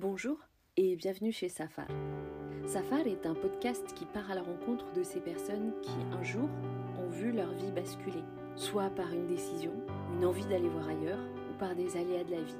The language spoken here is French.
Bonjour et bienvenue chez Safar. Safar est un podcast qui part à la rencontre de ces personnes qui, un jour, ont vu leur vie basculer, soit par une décision, une envie d'aller voir ailleurs, ou par des aléas de la vie.